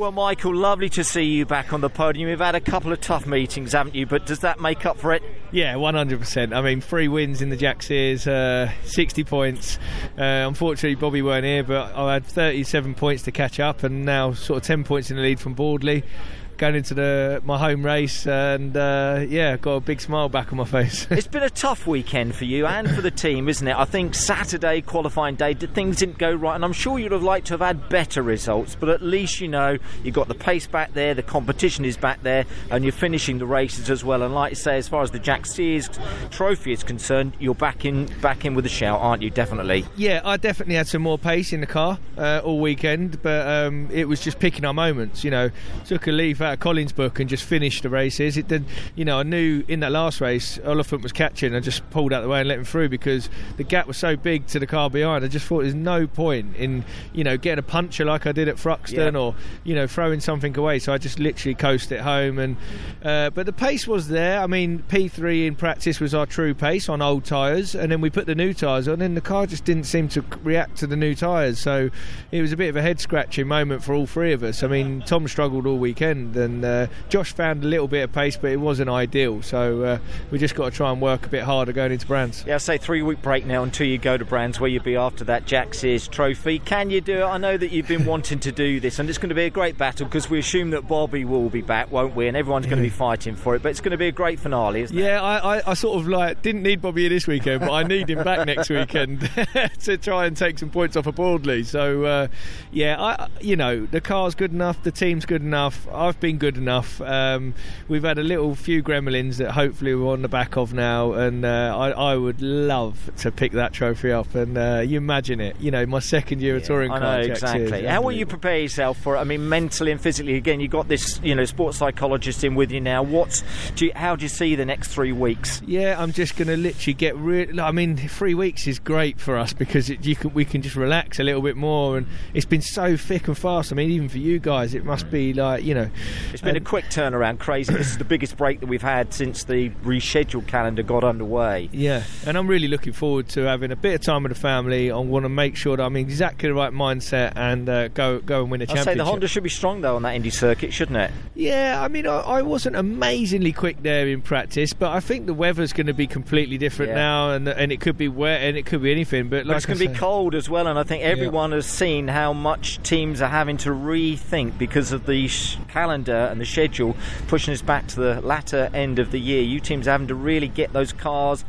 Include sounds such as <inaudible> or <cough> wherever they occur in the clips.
Well, Michael, lovely to see you back on the podium. You've had a couple of tough meetings, haven't you? But does that make up for it? Yeah, 100%. I mean, three wins in the Jack Sears, uh, 60 points. Uh, unfortunately, Bobby weren't here, but I had 37 points to catch up, and now sort of 10 points in the lead from Boardley going into the my home race, and uh, yeah, got a big smile back on my face. <laughs> it's been a tough weekend for you and for the team, isn't it? I think Saturday qualifying day, things didn't go right, and I'm sure you'd have liked to have had better results. But at least you know you've got the pace back there, the competition is back there, and you're finishing the races as well. And like you say, as far as the Jack Sears Trophy is concerned, you're back in back in with a shout, aren't you? Definitely. Yeah, I definitely had some more pace in the car uh, all weekend, but um, it was just picking our moments. You know, took a leaf out out of Collins' book and just finished the races. It did, you know, I knew in that last race Oliphant was catching. I just pulled out the way and let him through because the gap was so big to the car behind. I just thought there's no point in, you know, getting a puncher like I did at Thruxton or, you know, throwing something away. So I just literally coasted it home. And uh, but the pace was there. I mean, P3 in practice was our true pace on old tyres, and then we put the new tyres on, and the car just didn't seem to react to the new tyres. So it was a bit of a head scratching moment for all three of us. I mean, Tom struggled all weekend and uh, Josh found a little bit of pace, but it wasn't ideal. So uh, we just got to try and work a bit harder going into Brands. Yeah, I say three week break now until you go to Brands, where you'll be after that Jack Sears Trophy. Can you do it? I know that you've been <laughs> wanting to do this, and it's going to be a great battle because we assume that Bobby will be back, won't we? And everyone's going to be fighting for it. But it's going to be a great finale, isn't yeah, it? Yeah, I, I, I, sort of like didn't need Bobby this weekend, but I need him back next weekend <laughs> to try and take some points off of Boardley. So uh, yeah, I, you know the car's good enough, the team's good enough, I've been good enough. Um, we've had a little few gremlins that hopefully we're on the back of now, and uh, I, I, would love to pick that trophy up. And uh, you imagine it, you know, my second year yeah, of touring. I know exactly. How will you prepare yourself for it? I mean, mentally and physically. Again, you've got this, you know, sports psychologist in with you now. What? Do you, how do you see the next three weeks? Yeah, I'm just going to literally get. Re- I mean, three weeks is great for us because it, you can we can just relax a little bit more, and it's been so thick and fast. I mean, even for you guys, it must be like you know, it's been a quick turnaround, crazy. this is the biggest break that we've had since the rescheduled calendar got underway. Yeah, and I'm really looking forward to having a bit of time with the family. I want to make sure that I'm in exactly the right mindset and uh, go go and win a championship. I'd say the Honda should be strong though on that Indy circuit, shouldn't it? Yeah, I mean, I, I wasn't amazingly quick there in practice, but I think the weather's going to be completely different yeah. now, and and it could be wet and it could be anything. But, like but it's going to be cold as well, and I think everyone yeah. has seen how much teams are having to rethink because of the sh- calendar and the schedule pushing us back to the latter end of the year. You teams are having to really get those cars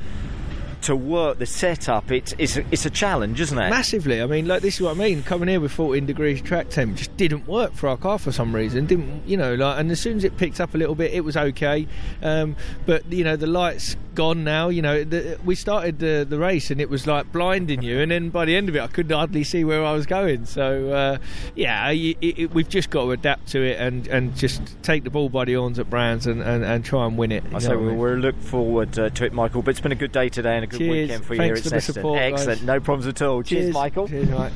to work the setup, it's it's a, it's a challenge, isn't it? Massively. I mean, like this is what I mean. Coming here with 14 degrees track temp just didn't work for our car for some reason. Didn't you know? Like, and as soon as it picked up a little bit, it was okay. Um, but you know, the lights gone now. You know, the, we started the the race and it was like blinding you, and then by the end of it, I could hardly see where I was going. So uh, yeah, it, it, we've just got to adapt to it and, and just take the ball by the horns at Brands and, and, and try and win it. I say we we'll look forward uh, to it, Michael. But it's been a good day today and a good Cheers. weekend for Thanks you here at Support, Excellent, no problems at all. Cheers, Cheers Michael. Cheers, Mike.